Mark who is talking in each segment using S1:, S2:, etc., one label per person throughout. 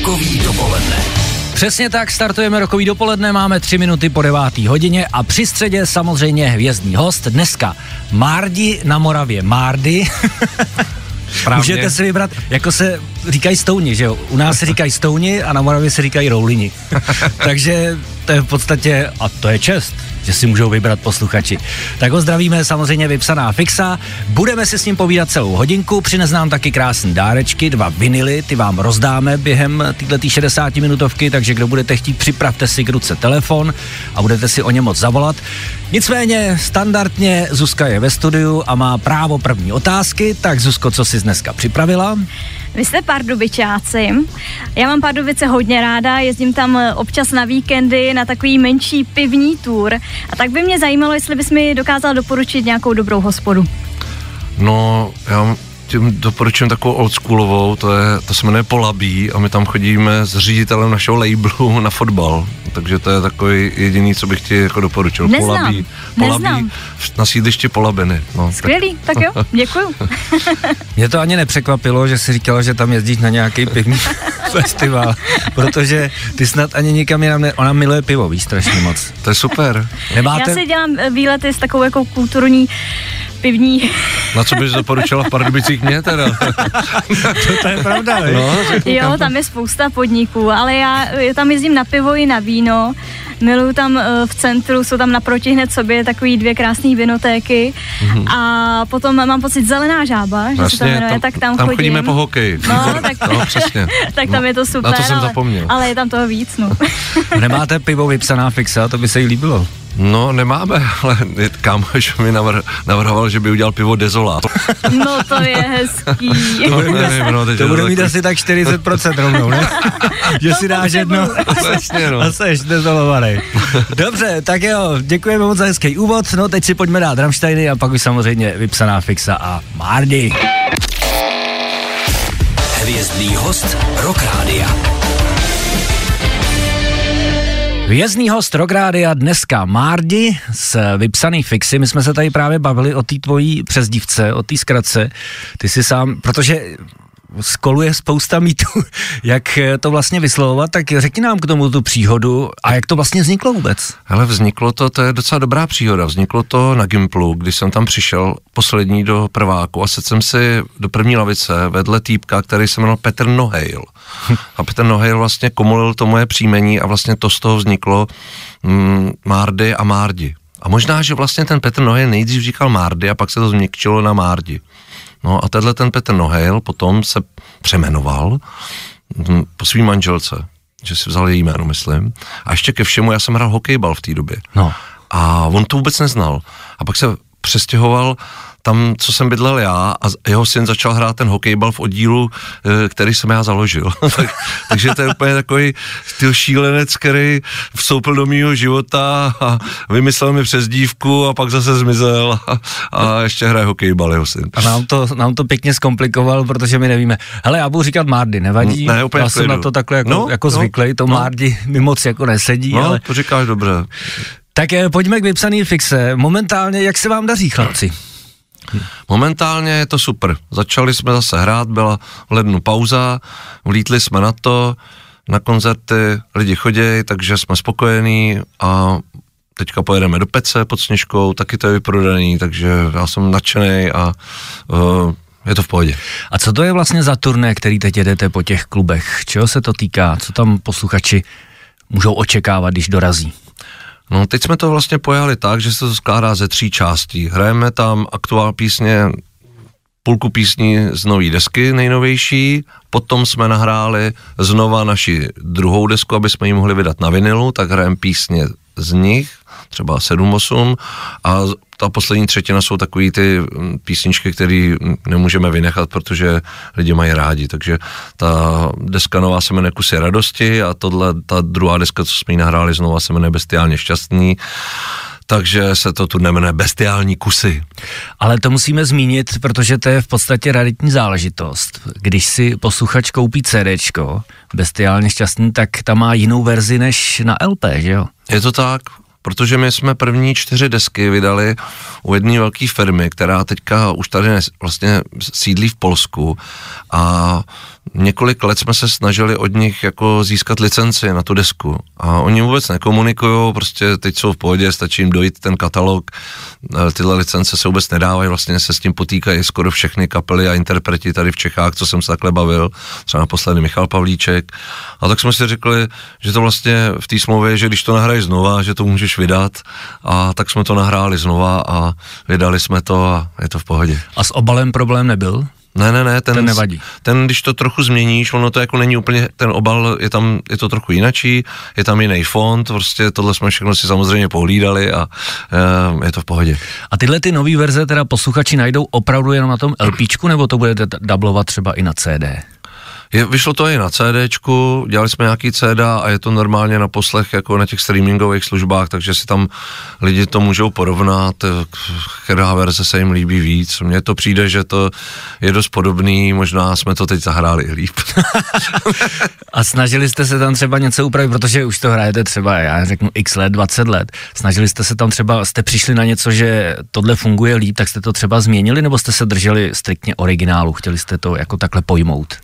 S1: Rokový dopoledne.
S2: Přesně tak, startujeme rokový dopoledne, máme tři minuty po devátý hodině a při středě samozřejmě hvězdný host. Dneska Márdi na Moravě. Márdy.
S3: Správně.
S2: Můžete si vybrat, jako se říkají stouni, že jo? U nás se říkají stouni a na Moravě se říkají roulini. Takže to je v podstatě, a to je čest, že si můžou vybrat posluchači. Tak ho zdravíme samozřejmě vypsaná fixa. Budeme si s ním povídat celou hodinku. Přines nám taky krásné dárečky, dva vinily, ty vám rozdáme během této 60 minutovky, takže kdo budete chtít, připravte si k ruce telefon a budete si o ně moc zavolat. Nicméně standardně Zuzka je ve studiu a má právo první otázky, tak Zuzko, co jsi dneska připravila?
S4: Vy jste pardubičáci. Já mám Pardubice hodně ráda, jezdím tam eh, občas na víkendy na takový menší pivní tour. A tak by mě zajímalo, jestli bys mi dokázal doporučit nějakou dobrou hospodu.
S3: No, já tím doporučuji takovou oldschoolovou, to, je, to se jmenuje Polabí a my tam chodíme s ředitelem našeho labelu na fotbal. Takže to je takový jediný, co bych ti jako doporučil.
S4: Neznám,
S3: Polabí,
S4: neznám.
S3: Polabí v- na sídlišti Polabiny. No,
S4: Skvělý, tak, tak jo, děkuju.
S2: Mě to ani nepřekvapilo, že si říkala, že tam jezdíš na nějaký pivní festival, protože ty snad ani nikam jinam ne... Ona miluje pivo, víš, strašně moc.
S3: To je super.
S2: Nemáte...
S4: Já si dělám eh, výlety s takovou jako kulturní pivní.
S3: Na co bys doporučila v Pardubicích mě teda?
S2: to, to je pravda,
S3: No,
S4: Jo, tam je spousta podniků, ale já tam jezdím na pivo i na víno. Miluju tam eh, v centru, jsou tam naproti hned sobě takový dvě krásné vinotéky a potom mám pocit Zelená žába, že se to jmenuje, tak tam,
S3: tam
S4: chodím.
S3: chodíme po hokeji.
S4: No, tak,
S3: no přesně.
S4: tak tam
S3: no.
S4: je to super,
S3: Na to jsem
S4: ale,
S3: zapomněl.
S4: ale je tam toho víc, no.
S2: Nemáte pivo vypsaná fixa, to by se jí líbilo.
S3: No, nemáme, ale kámoš mi navr- navrhoval, že by udělal pivo dezolát.
S4: No to je hezký.
S3: To nevím, no,
S2: To bude mít
S3: takový-
S2: asi tak 40% rovnou, ne? že si dáš jedno
S3: Přesně, no.
S2: a seš dezolovaný. Dobře, tak jo, děkujeme moc za hezký úvod, no teď si pojďme dát Rammsteiny a pak už samozřejmě vypsaná fixa a Mardy.
S1: Hvězdný host Rock Rádia.
S2: Vězný host Rográdia dneska Mardi z vypsaný fixy. My jsme se tady právě bavili o té tvojí přezdívce, o té zkratce. Ty si sám, protože skoluje spousta mýtů, jak to vlastně vyslovovat, tak řekni nám k tomu tu příhodu a jak to vlastně vzniklo vůbec.
S3: Hele, vzniklo to, to je docela dobrá příhoda, vzniklo to na Gimplu, když jsem tam přišel poslední do prváku a sedl jsem si do první lavice vedle týpka, který se jmenoval Petr Nohejl. A Petr Nohejl vlastně komolil to moje příjmení a vlastně to z toho vzniklo mm, Márdy a Márdi. A možná, že vlastně ten Petr Nohejl nejdřív říkal Márdy a pak se to změkčilo na Márdi. No a tenhle ten Petr Nohejl potom se přemenoval mm, po svým manželce, že si vzal její jméno, myslím. A ještě ke všemu, já jsem hrál hokejbal v té době.
S2: No.
S3: A on to vůbec neznal. A pak se přestěhoval tam, co jsem bydlel já a jeho syn začal hrát ten hokejbal v oddílu, eh, který jsem já založil. tak, takže to je úplně takový styl šílenec, který vstoupil do mýho života a vymyslel mi přezdívku a pak zase zmizel a, a ještě hraje hokejbal jeho syn.
S2: A nám to, nám to pěkně zkomplikoval, protože my nevíme. Hele, já budu říkat Mardy, nevadí?
S3: Ne, úplně
S2: já jsem na to takhle jako,
S3: No,
S2: jako
S3: no,
S2: zvyklý, to
S3: no.
S2: Mardy mi moc jako nesedí,
S3: No,
S2: ale...
S3: to říkáš dobře.
S2: Tak eh, pojďme k vypsaný fixe. Momentálně, jak se vám daří, chlapci?
S3: Momentálně je to super. Začali jsme zase hrát, byla v lednu pauza, vlítli jsme na to, na koncerty lidi chodějí, takže jsme spokojení a teďka pojedeme do Pece pod Sněžkou, taky to je vyprodaný, takže já jsem nadšený a uh, je to v pohodě.
S2: A co to je vlastně za turné, který teď jedete po těch klubech? Čeho se to týká? Co tam posluchači můžou očekávat, když dorazí?
S3: No teď jsme to vlastně pojali tak, že se to skládá ze tří částí. Hrajeme tam aktuál písně, půlku písní z nový desky nejnovější, potom jsme nahráli znova naši druhou desku, aby jsme ji mohli vydat na vinilu, tak hrajeme písně z nich, třeba 7-8 a ta poslední třetina jsou takový ty mm, písničky, které nemůžeme vynechat, protože lidi mají rádi, takže ta deska nová se jmenuje Kusy radosti a tohle, ta druhá deska, co jsme ji nahráli znova, se jmenuje Bestiálně šťastný, takže se to tu nemenuje Bestiální kusy.
S2: Ale to musíme zmínit, protože to je v podstatě raritní záležitost. Když si posluchač koupí CDčko, bestiálně šťastný, tak ta má jinou verzi než na LP, že jo?
S3: Je to tak, protože my jsme první čtyři desky vydali u jedné velké firmy, která teďka už tady vlastně sídlí v Polsku a několik let jsme se snažili od nich jako získat licenci na tu desku a oni vůbec nekomunikují, prostě teď jsou v pohodě, stačí jim dojít ten katalog, eh, tyhle licence se vůbec nedávají, vlastně se s tím potýkají skoro všechny kapely a interpreti tady v Čechách, co jsem se takhle bavil, třeba naposledy Michal Pavlíček a tak jsme si řekli, že to vlastně v té smlouvě, že když to nahrají znova, že to můžeš vydat a tak jsme to nahráli znova a vydali jsme to a je to v pohodě.
S2: A s obalem problém nebyl?
S3: Ne, ne, ne, ten,
S2: Ten nevadí.
S3: ten, když to trochu změníš, ono to jako není úplně, ten obal je tam, je to trochu jinačí, je tam jiný font, prostě tohle jsme všechno si samozřejmě pohlídali a e, je to v pohodě.
S2: A tyhle ty nové verze teda posluchači najdou opravdu jenom na tom LPčku, nebo to budete dublovat třeba i na CD?
S3: Je, vyšlo to i na CDčku, dělali jsme nějaký CD a je to normálně na poslech jako na těch streamingových službách, takže si tam lidi to můžou porovnat, která verze se jim líbí víc. Mně to přijde, že to je dost podobný, možná jsme to teď zahráli i líp.
S2: A snažili jste se tam třeba něco upravit, protože už to hrajete třeba, já řeknu x let, 20 let. Snažili jste se tam třeba, jste přišli na něco, že tohle funguje líp, tak jste to třeba změnili, nebo jste se drželi striktně originálu, chtěli jste to jako takhle pojmout?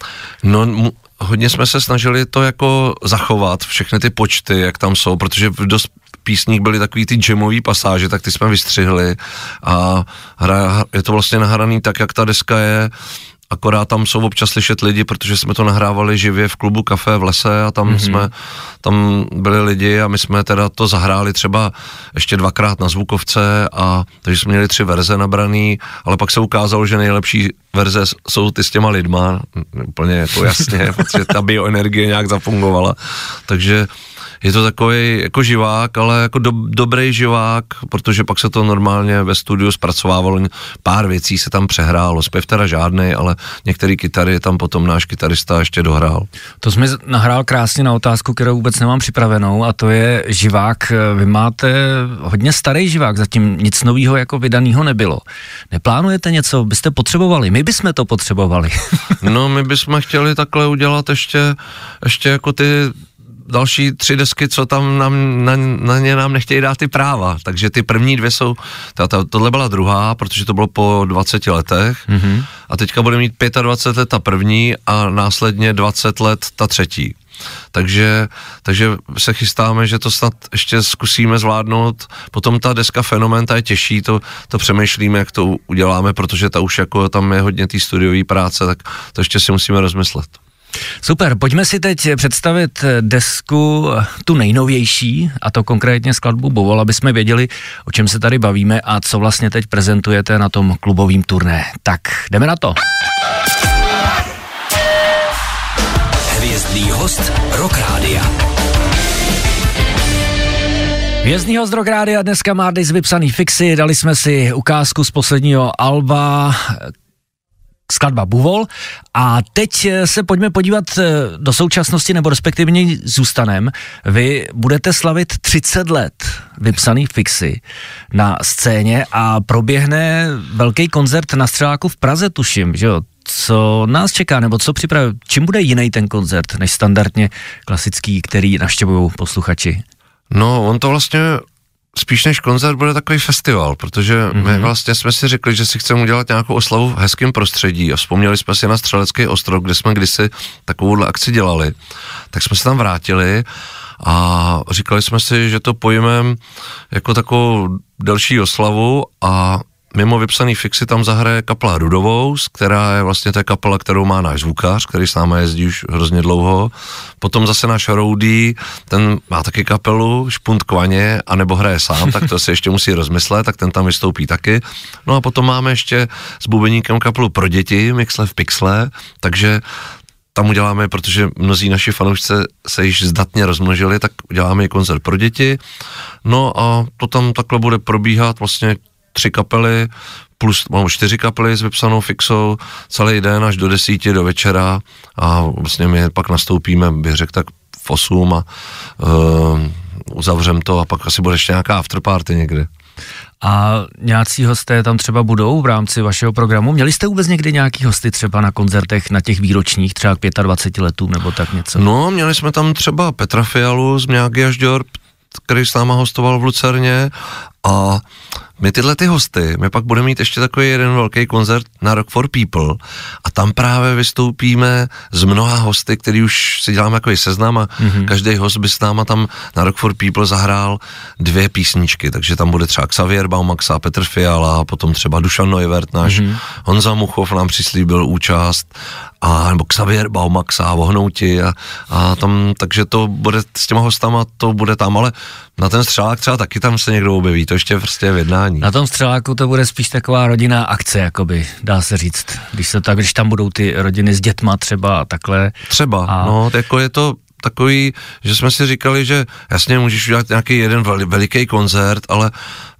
S3: No, mu- hodně jsme se snažili to jako zachovat, všechny ty počty, jak tam jsou, protože v dost písních byly takový ty jamové pasáže, tak ty jsme vystřihli a hra, je to vlastně nahraný tak, jak ta deska je, akorát tam jsou občas slyšet lidi, protože jsme to nahrávali živě v klubu Café v lese a tam mm-hmm. jsme, tam byli lidi a my jsme teda to zahráli třeba ještě dvakrát na zvukovce a takže jsme měli tři verze nabraný, ale pak se ukázalo, že nejlepší verze jsou ty s těma lidma, úplně jako jasně, protože ta bioenergie nějak zafungovala, takže je to takový jako živák, ale jako do, dobrý živák, protože pak se to normálně ve studiu zpracovávalo, pár věcí se tam přehrálo, zpěv teda žádný, ale některé kytary tam potom náš kytarista ještě dohrál.
S2: To jsme nahrál krásně na otázku, kterou vůbec nemám připravenou a to je živák. Vy máte hodně starý živák, zatím nic nového jako vydaného nebylo. Neplánujete něco, byste potřebovali? My bychom to potřebovali.
S3: no my bychom chtěli takhle udělat ještě, ještě jako ty další tři desky, co tam nám, na, na ně nám nechtějí dát ty práva. Takže ty první dvě jsou, ta, ta, tohle byla druhá, protože to bylo po 20 letech mm-hmm. a teďka bude mít 25 let ta první a následně 20 let ta třetí. Takže, takže se chystáme, že to snad ještě zkusíme zvládnout. Potom ta deska Fenomen, ta je těžší, to, to přemýšlíme, jak to uděláme, protože ta už jako tam je hodně té studiové práce, tak to ještě si musíme rozmyslet.
S2: Super, pojďme si teď představit desku, tu nejnovější, a to konkrétně skladbu Bovol, aby jsme věděli, o čem se tady bavíme a co vlastně teď prezentujete na tom klubovém turné. Tak, jdeme na to.
S1: Hvězdný host Rock Rádia.
S2: Hvězdný host Rock Rádia dneska má dnes vypsaný fixy, dali jsme si ukázku z posledního alba, skladba Buvol. A teď se pojďme podívat do současnosti, nebo respektive zůstanem. Vy budete slavit 30 let vypsaný fixy na scéně a proběhne velký koncert na Střeláku v Praze, tuším, že jo? Co nás čeká, nebo co připravuje? Čím bude jiný ten koncert, než standardně klasický, který naštěvují posluchači?
S3: No, on to vlastně spíš než koncert bude takový festival, protože mm-hmm. my vlastně jsme si řekli, že si chceme udělat nějakou oslavu v hezkém prostředí a vzpomněli jsme si na Střelecký ostrov, kde jsme kdysi takovouhle akci dělali, tak jsme se tam vrátili a říkali jsme si, že to pojmeme jako takovou delší oslavu a mimo vypsaný fixy tam zahraje kapela Rudovou, která je vlastně ta kapela, kterou má náš zvukař, který s námi jezdí už hrozně dlouho. Potom zase náš Roudí, ten má taky kapelu, Špunt Kvaně, anebo hraje sám, tak to se ještě musí rozmyslet, tak ten tam vystoupí taky. No a potom máme ještě s bubeníkem kapelu pro děti, Mixle v Pixle, takže tam uděláme, protože mnozí naši fanoušci se již zdatně rozmnožili, tak uděláme i koncert pro děti. No a to tam takhle bude probíhat vlastně tři kapely, plus mám čtyři kapely s vypsanou fixou, celý den až do desíti do večera a vlastně my pak nastoupíme, bych řekl tak v 8 a uh, uzavřem to a pak asi bude ještě nějaká afterparty někde.
S2: A nějací hosté tam třeba budou v rámci vašeho programu? Měli jste vůbec někdy nějaký hosty třeba na koncertech, na těch výročních, třeba k 25 letům nebo tak něco?
S3: No, měli jsme tam třeba Petra Fialu z Mňáky až který s náma hostoval v Lucerně A my tyhle ty hosty, my pak budeme mít ještě takový jeden velký koncert na Rock for People a tam právě vystoupíme z mnoha hosty, který už si děláme jako seznam a mm-hmm. každý host by s náma tam na Rock for People zahrál dvě písničky, takže tam bude třeba Xavier Baumaxa, Petr Fiala, potom třeba Dušan Neuvert, náš mm-hmm. Honza Muchov nám přislíbil účast a nebo Xavier Baumax a Vohnouti a, a tam, takže to bude s těma hostama, to bude tam, ale na ten střelák třeba taky tam se někdo objeví, to ještě prostě v jednání.
S2: Na tom střeláku to bude spíš taková rodinná akce, jakoby, dá se říct, když se tak, když tam budou ty rodiny s dětma třeba a takhle.
S3: Třeba, a... no, jako je to, takový, že jsme si říkali, že jasně můžeš udělat nějaký jeden veliký koncert, ale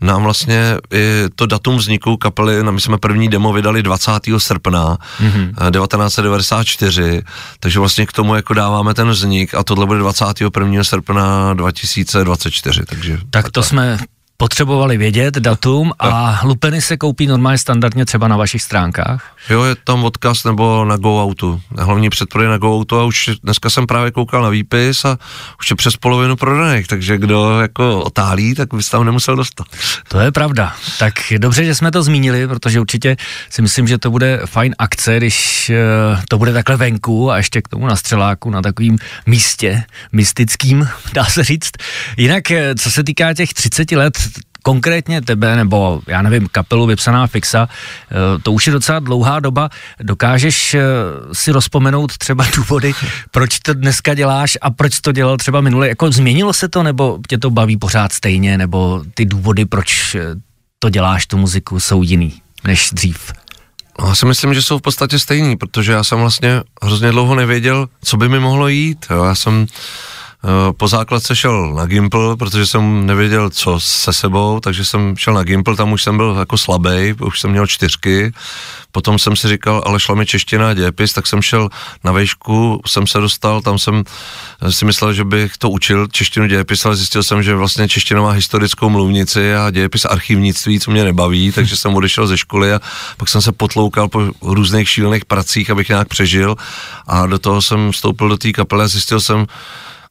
S3: nám vlastně i to datum vzniku kapely, my jsme první demo vydali 20. srpna mm-hmm. 1994, takže vlastně k tomu jako dáváme ten vznik a tohle bude 21. srpna 2024, takže...
S2: Tak to jsme potřebovali vědět datum a lupeny se koupí normálně standardně třeba na vašich stránkách?
S3: Jo, je tam odkaz nebo na GoAutu. Hlavní předprodej na GoAutu a už dneska jsem právě koukal na výpis a už je přes polovinu prodaných, takže kdo jako otálí, tak bys tam nemusel dostat.
S2: To je pravda. Tak dobře, že jsme to zmínili, protože určitě si myslím, že to bude fajn akce, když eh, to bude takhle venku a ještě k tomu na střeláku, na takovým místě mystickým, dá se říct. Jinak, eh, co se týká těch 30 let, konkrétně tebe, nebo já nevím, kapelu Vypsaná fixa, eh, to už je docela dlouhá doba. Dokážeš eh, si rozpomenout třeba důvody, proč to dneska děláš a proč to dělal třeba minule? Jako změnilo se to, nebo tě to baví pořád stejně, nebo ty důvody, proč eh, to děláš, tu muziku, jsou jiný než dřív?
S3: No, já si myslím, že jsou v podstatě stejný, protože já jsem vlastně hrozně dlouho nevěděl, co by mi mohlo jít. Já jsem po základce šel na Gimpl, protože jsem nevěděl, co se sebou, takže jsem šel na Gimpl, tam už jsem byl jako slabý, už jsem měl čtyřky. Potom jsem si říkal, ale šla mi čeština a dějepis, tak jsem šel na vejšku, jsem se dostal, tam jsem si myslel, že bych to učil češtinu dějepis, ale zjistil jsem, že vlastně čeština má historickou mluvnici a dějepis archivnictví, co mě nebaví, takže jsem odešel ze školy a pak jsem se potloukal po různých šílených pracích, abych nějak přežil a do toho jsem vstoupil do té kapely a zjistil jsem,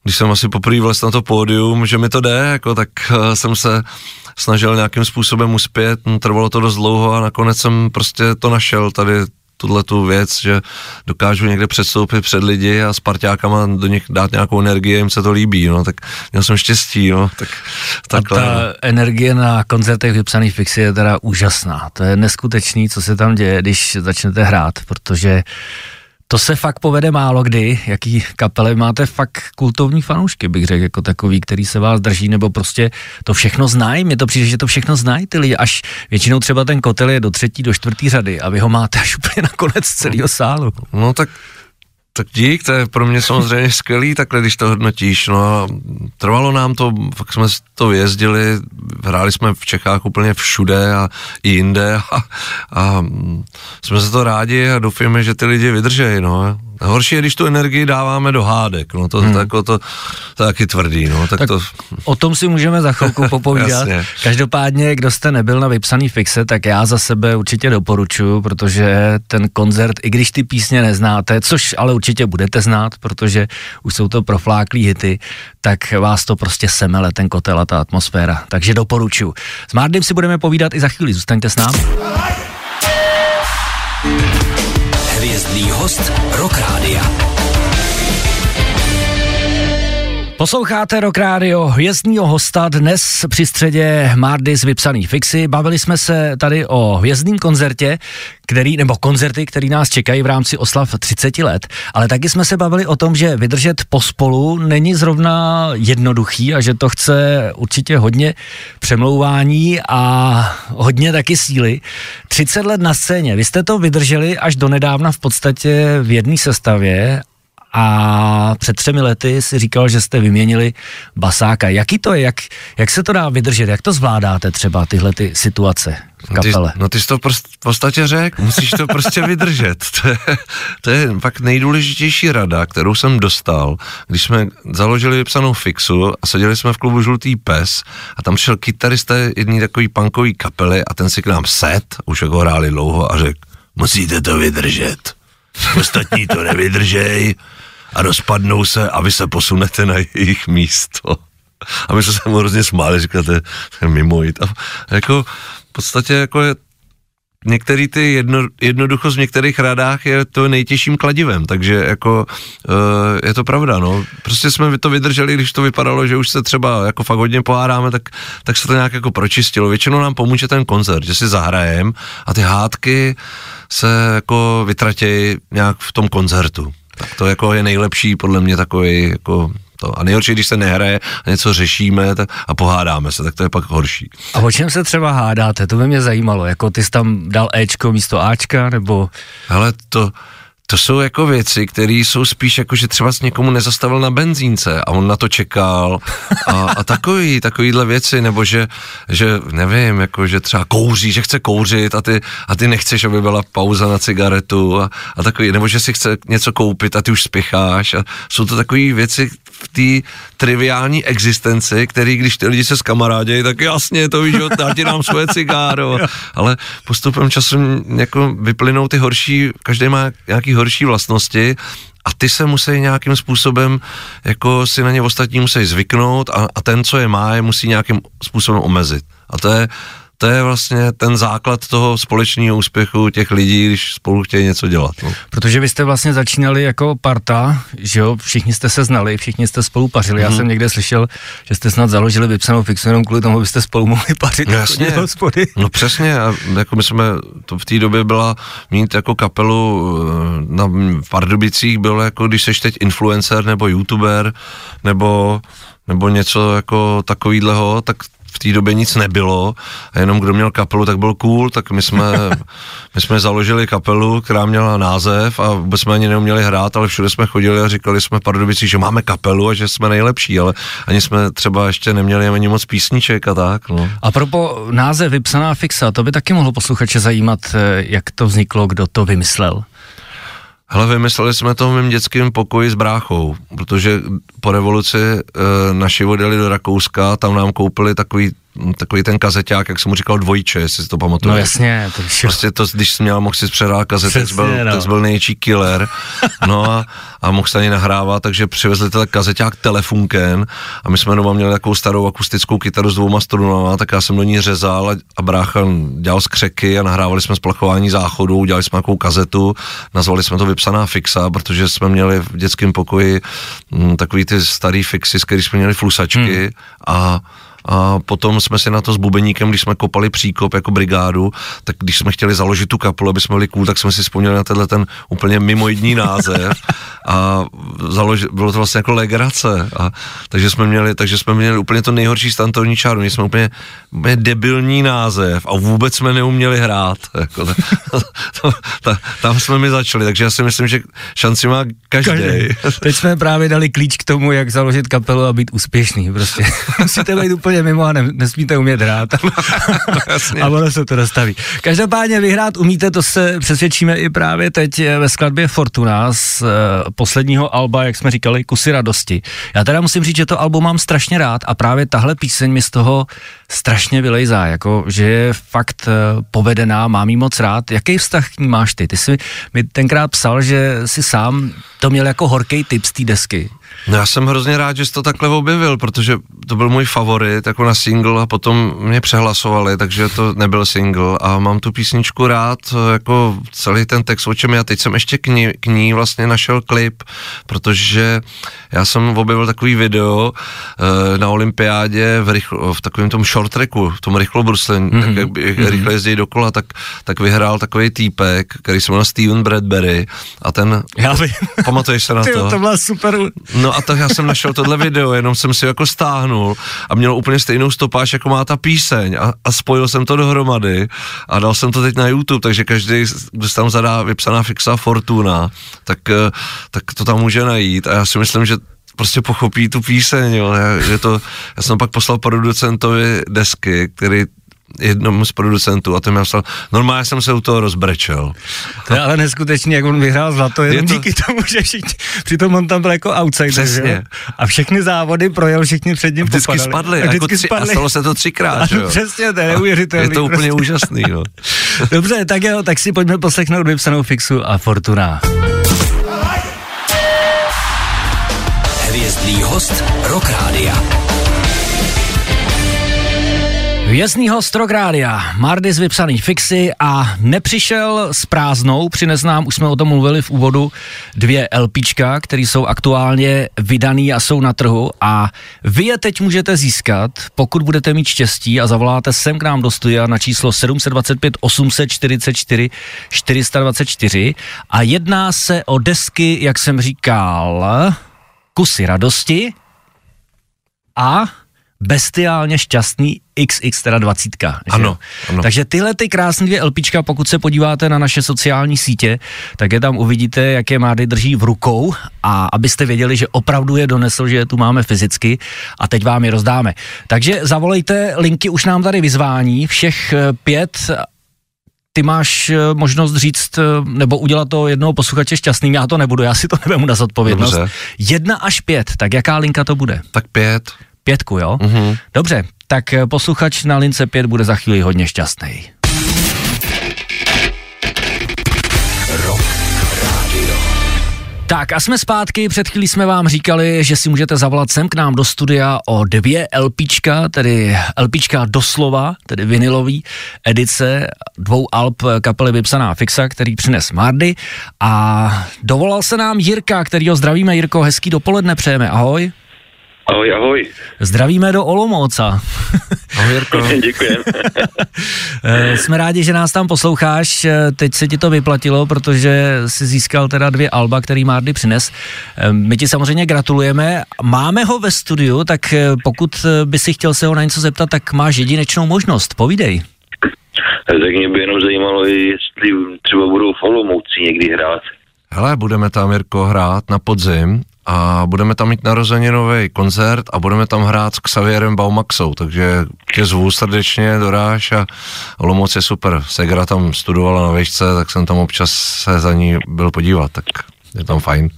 S3: když jsem asi poprvé vlez na to pódium, že mi to jde, jako, tak uh, jsem se snažil nějakým způsobem uspět, no, trvalo to dost dlouho a nakonec jsem prostě to našel tady tuhle tu věc, že dokážu někde předstoupit před lidi a s parťákama do nich dát nějakou energii, jim se to líbí, no, tak měl jsem štěstí, no, tak
S2: takhle. A ta no. energie na koncertech vypsaných fixy je teda úžasná, to je neskutečný, co se tam děje, když začnete hrát, protože to se fakt povede málo kdy, jaký kapely máte fakt kultovní fanoušky, bych řekl, jako takový, který se vás drží, nebo prostě to všechno znají, mně to přijde, že to všechno znají ty lidi, až většinou třeba ten kotel je do třetí, do čtvrtý řady a vy ho máte až úplně na konec celého sálu.
S3: No tak tak dík, to je pro mě samozřejmě skvělý, takhle když to hodnotíš, no a trvalo nám to, fakt jsme to jezdili, hráli jsme v Čechách úplně všude a i jinde a, a jsme se to rádi a doufáme, že ty lidi vydržejí, no. Horší je, když tu energii dáváme do hádek, no to, hmm. to, to, to, taky tvrdý, no. Tak, tak to...
S2: O tom si můžeme za chvilku popovídat. Každopádně, kdo jste nebyl na vypsaný fixe, tak já za sebe určitě doporučuji, protože ten koncert, i když ty písně neznáte, což ale určitě budete znát, protože už jsou to profláklý hity, tak vás to prostě semele, ten kotel a ta atmosféra. Takže doporučuji. S Mardym si budeme povídat i za chvíli, zůstaňte s námi.
S1: Hvězdný host Rock Rádia.
S2: Posloucháte Rock Radio, hvězdního hosta dnes při středě Mardy z Vypsaný fixy. Bavili jsme se tady o hvězdným koncertě, který, nebo koncerty, který nás čekají v rámci oslav 30 let, ale taky jsme se bavili o tom, že vydržet pospolu není zrovna jednoduchý a že to chce určitě hodně přemlouvání a hodně taky síly. 30 let na scéně, vy jste to vydrželi až do nedávna v podstatě v jedné sestavě a před třemi lety si říkal, že jste vyměnili basáka. Jaký to je? Jak, jak se to dá vydržet? Jak to zvládáte třeba tyhle ty situace v kapele?
S3: No ty, no ty jsi to prost, v podstatě řekl, musíš to prostě vydržet. To je, to je pak nejdůležitější rada, kterou jsem dostal, když jsme založili vypsanou fixu a seděli jsme v klubu Žlutý pes a tam přišel kytarista jedný takový punkový kapely a ten si k nám set, už jako hráli dlouho a řekl, musíte to vydržet. Ostatní to nevydržej, a rozpadnou se a vy se posunete na jejich místo. A my jsme se mu hrozně smáli, je mimo jít. A jako v podstatě jako je některý ty jedno, jednoduchost v některých radách je to nejtěžším kladivem, takže jako uh, je to pravda, no. Prostě jsme to vydrželi, když to vypadalo, že už se třeba jako fakt hodně pohádáme, tak, tak se to nějak jako pročistilo. Většinou nám pomůže ten koncert, že si zahrajem a ty hádky se jako vytratějí nějak v tom koncertu. Tak to jako je nejlepší podle mě takový jako to. A nejhorší, když se nehraje a něco řešíme tak, a pohádáme se, tak to je pak horší.
S2: A o čem se třeba hádáte? To by mě zajímalo. Jako ty jsi tam dal Ečko místo Ačka, nebo...
S3: Ale to, to jsou jako věci, které jsou spíš jako, že třeba s někomu nezastavil na benzínce a on na to čekal. A, a takový, takovýhle věci, nebo že, že nevím, jako, že třeba kouří, že chce kouřit a ty, a ty nechceš, aby byla pauza na cigaretu a, a takový, nebo že si chce něco koupit a ty už spěcháš. A jsou to takové věci v té triviální existenci, který když ty lidi se skamarádějí, tak jasně, to víš, já ti dám svoje cigáro, ale postupem času jako vyplynou ty horší, každý má nějaký horší vlastnosti a ty se musí nějakým způsobem, jako si na ně ostatní musí zvyknout a, a ten, co je má, je musí nějakým způsobem omezit. A to je, to je vlastně ten základ toho společného úspěchu těch lidí, když spolu chtějí něco dělat. No.
S2: Protože vy jste vlastně začínali jako parta, že jo, všichni jste se znali, všichni jste spolu pařili. Mm-hmm. Já mhm. jsem někde slyšel, že jste snad založili vypsanou fixu jenom kvůli tomu, abyste spolu mohli pařit.
S3: No, jasně, hospody. no přesně, a jako my jsme, to v té době byla mít jako kapelu eh, na Pardubicích, bylo jako když seš teď influencer nebo youtuber, nebo nebo něco jako takovýhleho, tak v té době nic nebylo a jenom kdo měl kapelu, tak byl cool, tak my jsme, my jsme založili kapelu, která měla název a vůbec jsme ani neuměli hrát, ale všude jsme chodili a říkali jsme Pardubici, že máme kapelu a že jsme nejlepší, ale ani jsme třeba ještě neměli ani moc písniček a tak. No.
S2: A propo název Vypsaná fixa, to by taky mohlo posluchače zajímat, eh, jak to vzniklo, kdo to vymyslel.
S3: Hele, vymysleli jsme to v mém dětském pokoji s bráchou, protože po revoluci e, naši odjeli do Rakouska, tam nám koupili takový takový ten kazeťák, jak jsem mu říkal, dvojče, jestli si to pamatuješ.
S2: No jasně. To
S3: prostě to, když jsi měl, mohl si přehrát kazety, Přesně, byl, no. tak byl největší killer. No a, a mohl se ani nahrávat, takže přivezli ten kazeťák telefunken a my jsme doma měli takovou starou akustickou kytaru s dvouma strunama, tak já jsem do ní řezal a, a brácha dělal skřeky a nahrávali jsme splachování záchodu, dělali jsme nějakou kazetu, nazvali jsme to Vypsaná fixa, protože jsme měli v dětském pokoji m, takový ty starý fixy, z kterých jsme měli flusačky hmm. a a potom jsme si na to s Bubeníkem, když jsme kopali příkop jako brigádu, tak když jsme chtěli založit tu kapelu, aby jsme byli cool, tak jsme si vzpomněli na tenhle ten úplně mimoidní název a založi, bylo to vlastně jako legrace. A, takže, jsme měli, takže jsme měli úplně to nejhorší stantovní čáru, měli jsme úplně, úplně debilní název a vůbec jsme neuměli hrát. Jako, to, to, to, tam jsme mi začali, takže já si myslím, že šanci má každý. každý.
S2: Teď jsme právě dali klíč k tomu, jak založit kapelu a být úspěšný. Prostě musíte být úplně úplně mimo a ne, nesmíte umět hrát. a ono se to dostaví. Každopádně vyhrát umíte, to se přesvědčíme i právě teď ve skladbě Fortuna z uh, posledního alba, jak jsme říkali, Kusy radosti. Já teda musím říct, že to album mám strašně rád a právě tahle píseň mi z toho strašně vylejzá, jako, že je fakt uh, povedená, mám jí moc rád. Jaký vztah k ní máš ty? Ty jsi mi tenkrát psal, že si sám to měl jako horký typ z té desky.
S3: No já jsem hrozně rád, že jsi to takhle objevil, protože to byl můj favorit, jako na single a potom mě přehlasovali, takže to nebyl single a mám tu písničku rád, jako celý ten text, o čem já teď jsem ještě k ní, k ní vlastně našel klip, protože já jsem objevil takový video uh, na olympiádě v, rychlo, v takovém tom short tracku, v tom rychlobruslení, mm-hmm. tak jak, jak mm-hmm. rychle jezdí dokola, tak, tak vyhrál takový týpek, který se jmenuje Steven Bradbury a ten,
S2: já vím.
S3: pamatuješ se na to?
S2: to byla super.
S3: No a tak já jsem našel tohle video, jenom jsem si jako stáhnul a měl úplně stejnou stopáž, jako má ta píseň a, a spojil jsem to dohromady a dal jsem to teď na YouTube, takže každý, kdo tam zadá vypsaná fixa Fortuna, tak, eh, tak to tam může najít a já si myslím, že prostě pochopí tu píseň, jo. Já, že to, já jsem pak poslal producentovi desky, který jednomu z producentů a ten mi napsal, normálně jsem se u toho rozbrečel.
S2: To je ale neskutečný, jak on vyhrál zlato, jenom je to... díky tomu, že všichni, přitom on tam byl jako outsider, Přesně. Že? A všechny závody projel, všichni před ním
S3: vždycky
S2: popadali.
S3: spadli, a, vždycky jako spadli. a stalo se to třikrát.
S2: Ano, přesně, to je neuvěřitelné.
S3: Je to úplně prostě. úžasný. No.
S2: Dobře, tak jo, tak si pojďme poslechnout vypsanou fixu a Fortuna.
S1: Hvězdný host Rock Rádia.
S2: Vězný host Rográdia, Mardis vypsaný fixy a nepřišel s prázdnou, přines nám, už jsme o tom mluvili v úvodu, dvě LPčka, které jsou aktuálně vydaný a jsou na trhu a vy je teď můžete získat, pokud budete mít štěstí a zavoláte sem k nám do studia na číslo 725 844 424 a jedná se o desky, jak jsem říkal, kusy radosti a bestiálně šťastný XX, teda 20. Že?
S3: Ano, ano.
S2: Takže tyhle ty krásné dvě LPčka, pokud se podíváte na naše sociální sítě, tak je tam uvidíte, jak je Mády drží v rukou a abyste věděli, že opravdu je donesl, že je tu máme fyzicky a teď vám je rozdáme. Takže zavolejte, linky už nám tady vyzvání, všech eh, pět ty máš eh, možnost říct, eh, nebo udělat to jednoho posluchače šťastným, já to nebudu, já si to nevemu na zodpovědnost.
S3: Dobře.
S2: Jedna až pět, tak jaká linka to bude?
S3: Tak pět.
S2: Pětku, jo?
S3: Mhm.
S2: Dobře, tak eh, posluchač na lince 5 bude za chvíli hodně šťastný. Tak a jsme zpátky, před chvílí jsme vám říkali, že si můžete zavolat sem k nám do studia o dvě LPčka, tedy LPčka doslova, tedy vinilový edice dvou alb kapely Vypsaná Fixa, který přines Mardy a dovolal se nám Jirka, kterýho zdravíme. Jirko, hezký dopoledne přejeme, ahoj.
S5: Ahoj, ahoj.
S2: Zdravíme do Olomouca.
S3: Ahoj Jirko.
S5: Děkujem.
S2: Eh, Jsme rádi, že nás tam posloucháš. Eh, Teď se ti to vyplatilo, protože jsi získal teda dvě alba, který Mardy přines. Eh, My ti samozřejmě gratulujeme. Máme ho ve studiu, tak pokud by si chtěl se ho na něco zeptat, tak máš jedinečnou možnost. Povídej.
S5: tak mě by jenom zajímalo, jestli třeba budou v Olomouci někdy hrát.
S3: Hele, budeme tam, Jirko, hrát na podzim a budeme tam mít narozeninový koncert a budeme tam hrát s Xavierem Baumaxou, takže tě zvu srdečně, doráž a Olomouc je super. Segra tam studovala na vejšce, tak jsem tam občas se za ní byl podívat, tak je tam fajn.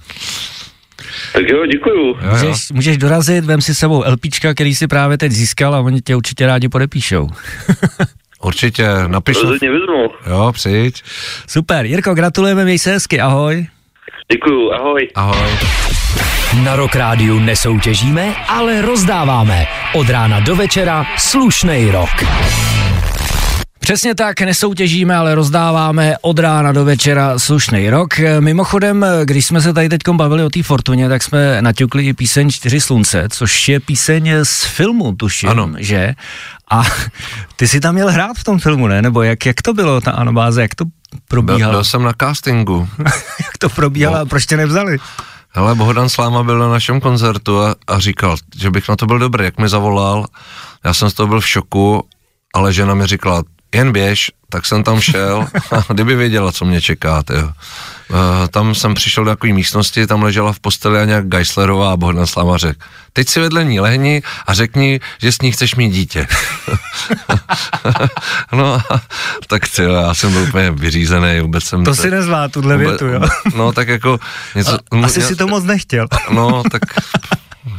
S5: Tak jo, děkuju.
S3: Jo, jo.
S2: Můžeš, můžeš dorazit, vem si s sebou LPčka, který si právě teď získal a oni tě určitě rádi podepíšou.
S3: Určitě, napiš.
S5: Rozhodně vezmu.
S3: Jo, přijď.
S2: Super, Jirko, gratulujeme, měj se hezky, ahoj.
S5: Děkuju, ahoj.
S3: Ahoj.
S1: Na Rock Rádiu nesoutěžíme, ale rozdáváme. Od rána do večera slušnej rok.
S2: Přesně tak, nesoutěžíme, ale rozdáváme od rána do večera slušný rok. Mimochodem, když jsme se tady teď bavili o té Fortuně, tak jsme naťukli i píseň Čtyři slunce, což je píseň z filmu, tuším,
S3: Ano.
S2: že? A ty si tam měl hrát v tom filmu, ne? Nebo jak, jak to bylo, ta anabáze, jak to
S3: Byl,
S2: probíhalo?
S3: byl jsem na castingu.
S2: jak to probíhalo a proč tě nevzali?
S3: Hele, Bohdan Sláma byl na našem koncertu a, a říkal, že bych na to byl dobrý, jak mi zavolal. Já jsem z toho byl v šoku, ale žena mi říkala, jen běž, tak jsem tam šel, a kdyby věděla, co mě čeká, jo. Uh, tam jsem přišel do takové místnosti, tam ležela v posteli Aňa Geislerová a Bohdan Sláma řekl, teď si vedle ní lehni a řekni, že s ní chceš mít dítě. no, a, tak ty, já jsem byl úplně vyřízený, vůbec jsem...
S2: To si nezvládl, tuhle
S3: vůbec-
S2: větu, jo?
S3: No, tak jako... Něco,
S2: Asi
S3: já-
S2: si to moc nechtěl.
S3: No, tak,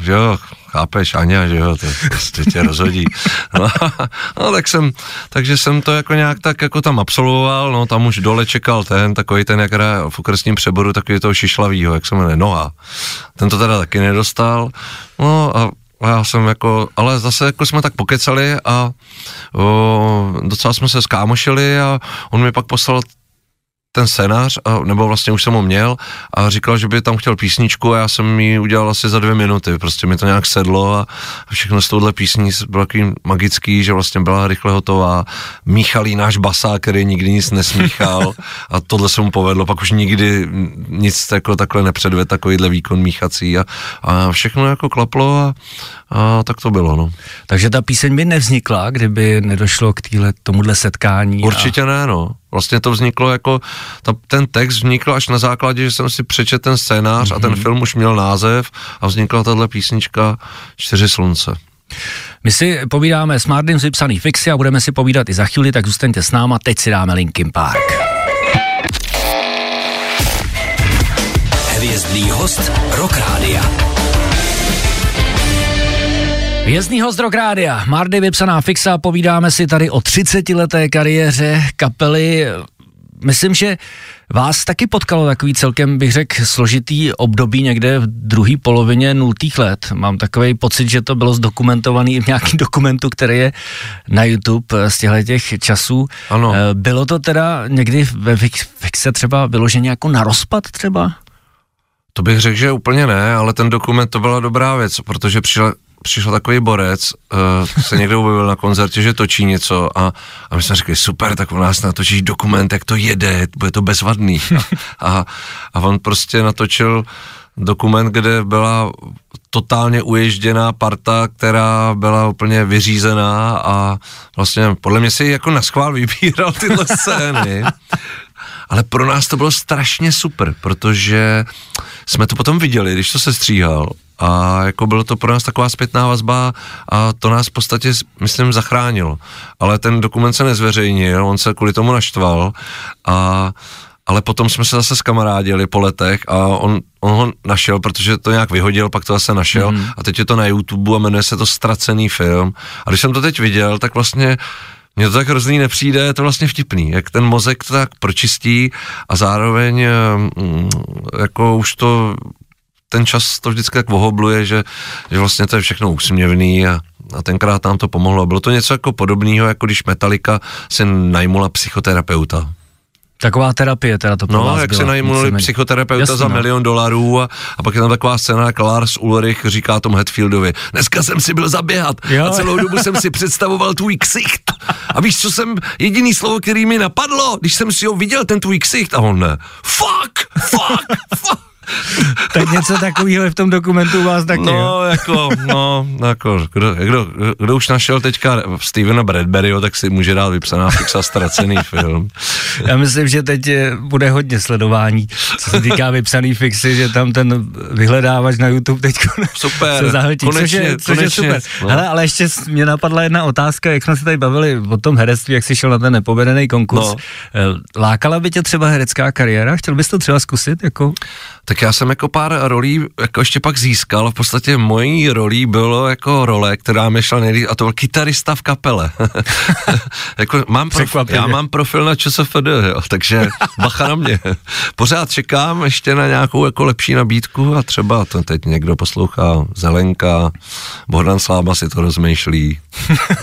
S3: jo, chápeš, Aňa, že jo, to prostě tě rozhodí. No, no, tak jsem, takže jsem to jako nějak tak jako tam absolvoval, no, tam už dole čekal ten, takový ten, jak hraje v okresním přeboru, takový toho šišlavýho, jak se jmenuje, Noha. Ten to teda taky nedostal, no a a já jsem jako, ale zase jako jsme tak pokecali a o, docela jsme se skámošili a on mi pak poslal ten scénář, a, nebo vlastně už jsem ho měl a říkal, že by tam chtěl písničku a já jsem ji udělal asi za dvě minuty, prostě mi to nějak sedlo a, a všechno s touhle písní bylo takový magický, že vlastně byla rychle hotová. Míchalý náš basák, který nikdy nic nesmíchal a tohle se mu povedlo, pak už nikdy nic jako takhle nepředved, takovýhle výkon míchací a, a všechno jako klaplo a, a tak to bylo, no.
S2: Takže ta píseň by nevznikla, kdyby nedošlo k týhle, tomuhle setkání.
S3: Určitě ne, no. Vlastně to vzniklo jako, ta, ten text vznikl až na základě, že jsem si přečetl ten scénář mm-hmm. a ten film už měl název a vznikla tahle písnička Čtyři slunce.
S2: My si povídáme s Mardym z vypsaný fixy a budeme si povídat i za chvíli, tak zůstaňte s náma, teď si dáme Linkin Park.
S1: Hvězdný host Rock Rádia.
S2: Vězný host Rock Rádia, Mardy vypsaná fixa, povídáme si tady o 30 leté kariéře kapely. myslím, že vás taky potkalo takový celkem, bych řekl, složitý období někde v druhé polovině nultých let. Mám takový pocit, že to bylo zdokumentovaný v nějakém dokumentu, který je na YouTube z těchto těch časů.
S3: Ano.
S2: Eh, Bylo to teda někdy ve Vixe třeba vyloženě jako na rozpad třeba?
S3: To bych řekl, že úplně ne, ale ten dokument to byla dobrá věc, protože přišel, přišel takový borec, uh, se někde objevil na koncertě, že točí něco a, a my jsme řekli, super, tak u nás natočíš dokument, jak to jede, bude to bezvadný. A, a, a on prostě natočil dokument, kde byla totálně uježděná parta, která byla úplně vyřízená a vlastně podle mě si jako na schvál vybíral tyhle scény. Ale pro nás to bylo strašně super, protože jsme to potom viděli, když to se stříhal a jako bylo to pro nás taková zpětná vazba a to nás v podstatě, myslím, zachránilo. Ale ten dokument se nezveřejnil, on se kvůli tomu naštval a ale potom jsme se zase skamarádili po letech a on, on ho našel, protože to nějak vyhodil, pak to zase našel mm. a teď je to na YouTube a jmenuje se to Ztracený film. A když jsem to teď viděl, tak vlastně mně to tak hrozný nepřijde, je to vlastně vtipný, jak ten mozek to tak pročistí a zároveň mm, jako už to ten čas to vždycky tak vohobluje, že, že vlastně to je všechno úsměvný a, a tenkrát nám to pomohlo. Bylo to něco jako podobného, jako když Metallica si najmula psychoterapeuta.
S2: Taková terapie teda to pro
S3: No,
S2: vás
S3: jak
S2: byla,
S3: si najmuli psychoterapeuta
S2: Jasně,
S3: za
S2: no.
S3: milion dolarů a, a pak je tam taková scéna, jak Lars Ulrich říká tomu Hetfieldovi, dneska jsem si byl zaběhat
S2: Jo.
S3: a celou dobu jsem si představoval tvůj ksicht. A víš, co jsem, jediný slovo, který mi napadlo, když jsem si ho viděl, ten tvůj ksicht, a on ne, fuck, fuck, fuck.
S2: Tak něco takového je v tom dokumentu u vás taky, jo?
S3: No, jako, no, jako, kdo, kdo, kdo už našel teďka Stevena Bradburyho, tak si může dát vypsaná fixa ztracený film.
S2: Já myslím, že teď je, bude hodně sledování, co se týká vypsaný fixy, že tam ten vyhledávač na YouTube teď
S3: Super,
S2: se zahltí, což
S3: konečně,
S2: je, což je
S3: konečně,
S2: super.
S3: no.
S2: Hele, ale ještě mě napadla jedna otázka, jak jsme se tady bavili o tom herectví, jak jsi šel na ten nepovedený konkurs.
S3: No.
S2: Eh, Lákala by tě třeba herecká kariéra? Chtěl bys to třeba zkusit? Jako?
S3: Tak já jsem jako pár rolí jako ještě pak získal, v podstatě mojí rolí bylo jako role, která mi šla nejlíp, a to byl kytarista v kapele. jako mám profil, já mám profil na ČSFD, jo, takže bacha na mě. Pořád čekám ještě na nějakou jako lepší nabídku a třeba to teď někdo poslouchá Zelenka, Bohdan Sláma si to rozmýšlí,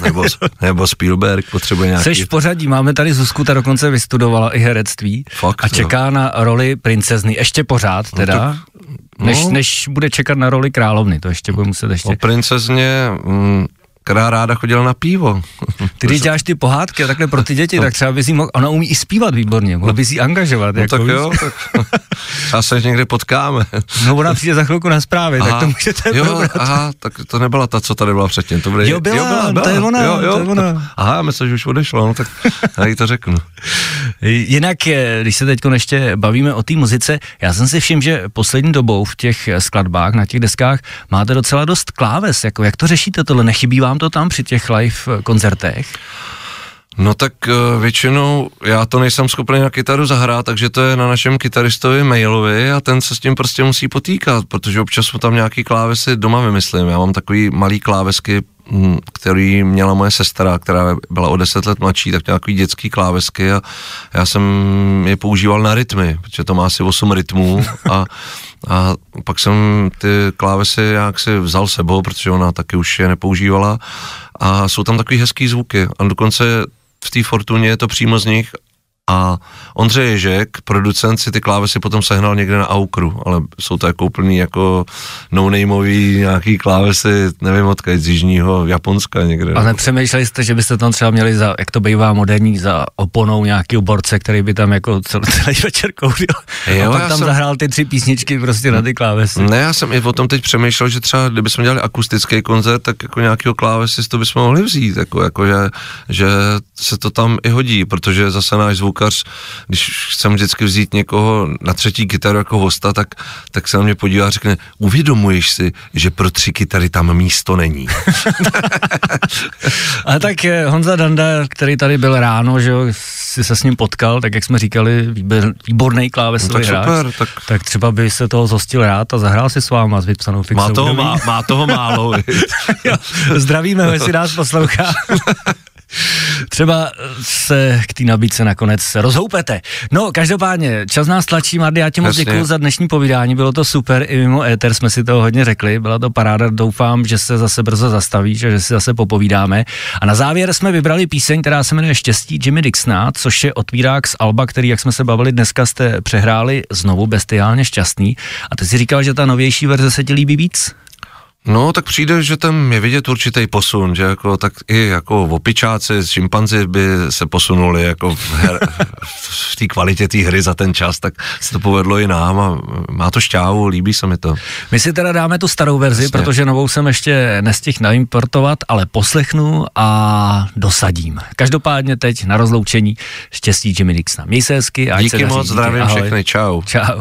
S3: nebo, nebo Spielberg potřebuje nějaký...
S2: Seš v pořadí, máme tady Zuzku, ta dokonce vystudovala i herectví
S3: Fakt,
S2: a
S3: jo.
S2: čeká na roli princezny, ještě pořád teda,
S3: tak,
S2: než,
S3: no.
S2: než bude čekat na roli královny, to ještě bude muset ještě.
S3: O princezně, mm, která ráda chodila na pivo.
S2: Ty když děláš ty pohádky a takhle pro ty děti, tak třeba bys jí mohl, ona umí i zpívat výborně, mohl bys jí angažovat.
S3: No
S2: jako,
S3: tak
S2: víš?
S3: jo, tak třeba se někde potkáme.
S2: No ona přijde za chvilku na zprávy, tak to můžete
S3: jo,
S2: probrat.
S3: aha, tak to nebyla ta, co tady byla předtím. To bude,
S2: Jo, byla, to je ona,
S3: jo, jo,
S2: to je ona.
S3: Tak, aha, myslím, že už odešla, no tak já jí to řeknu.
S2: Jinak, když se teď ještě bavíme o té muzice, já jsem si všiml, že poslední dobou v těch skladbách, na těch deskách, máte docela dost kláves. Jako, jak to řešíte tohle? Nechybí vám to tam při těch live eh, koncertech?
S3: No tak uh, většinou já to nejsem schopný na kytaru zahrát, takže to je na našem kytaristovi mailovi a ten se s tím prostě musí potýkat, protože občas mu tam nějaký klávesy doma vymyslím. Já mám takový malý klávesky, který měla moje sestra, která byla o deset let mladší, tak měla takový dětský klávesky a já jsem je používal na rytmy, protože to má asi 8 rytmů a, a pak jsem ty klávesy jak si vzal sebou, protože ona taky už je nepoužívala. A jsou tam takový hezký zvuky a dokonce v té Fortuně je to přímo z nich a Ondřej Ježek, producent, si ty klávesy potom sehnal někde na Aukru, ale jsou to jako úplný jako no-nameový nějaký klávesy, nevím odkud, z jižního Japonska někde.
S2: A nepřemýšleli jste, že byste tam třeba měli, za, jak to bývá moderní, za oponou nějaký borce, který by tam jako celý, celý večer kouřil
S3: Jo,
S2: a pak tam
S3: jsem-
S2: zahrál ty tři písničky prostě na ty klávesy.
S3: Ne, já jsem i o tom teď přemýšlel, že třeba kdybychom dělali akustický koncert, tak jako nějakého klávesistu bychom mohli vzít, jako, jako že, že se to tam i hodí, protože zase náš zvukař, když chcem vždycky vzít někoho na třetí kytaru jako hosta, tak, tak se na mě podívá a řekne, uvědomuješ si, že pro tři kytary tam místo není.
S2: A tak Honza Danda, který tady byl ráno, že jo, si se s ním potkal, tak jak jsme říkali, výbor, výborný klávesový
S3: No tak
S2: hráč.
S3: super, tak-
S2: tak třeba by se toho zhostil rád a zahrál si s váma s vypsanou fixou.
S3: Má toho, má, má toho málo.
S2: Jo, Zdravíme ho, jestli nás poslouchá. Třeba se k té nabídce nakonec rozhoupete. No, každopádně, čas nás tlačí, Mardy, já ti moc děkuji za dnešní povídání, bylo to super, i mimo éter jsme si toho hodně řekli, byla to paráda, doufám, že se zase brzo zastavíš a že si zase popovídáme. A na závěr jsme vybrali píseň, která se jmenuje Štěstí Jimmy Dixona, což je otvírák z Alba, který, jak jsme se bavili dneska, jste přehráli znovu bestiálně šťastný. A ty si říkal, že ta novější verze se ti líbí víc?
S3: No, tak přijde, že tam je vidět určitý posun, že jako, tak i jako opičáci, šimpanzi by se posunuli jako v, her, v té kvalitě té hry za ten čas, tak se to povedlo i nám a má to šťávu, líbí se mi to.
S2: My si teda dáme tu starou verzi,
S3: Jasně.
S2: protože novou jsem ještě nestihl naimportovat, ale poslechnu a dosadím. Každopádně teď na rozloučení štěstí Jimmy Dixona. Měj se hezky, se
S3: Díky
S2: daří.
S3: moc, zdravím všechny, čau.
S2: Čau.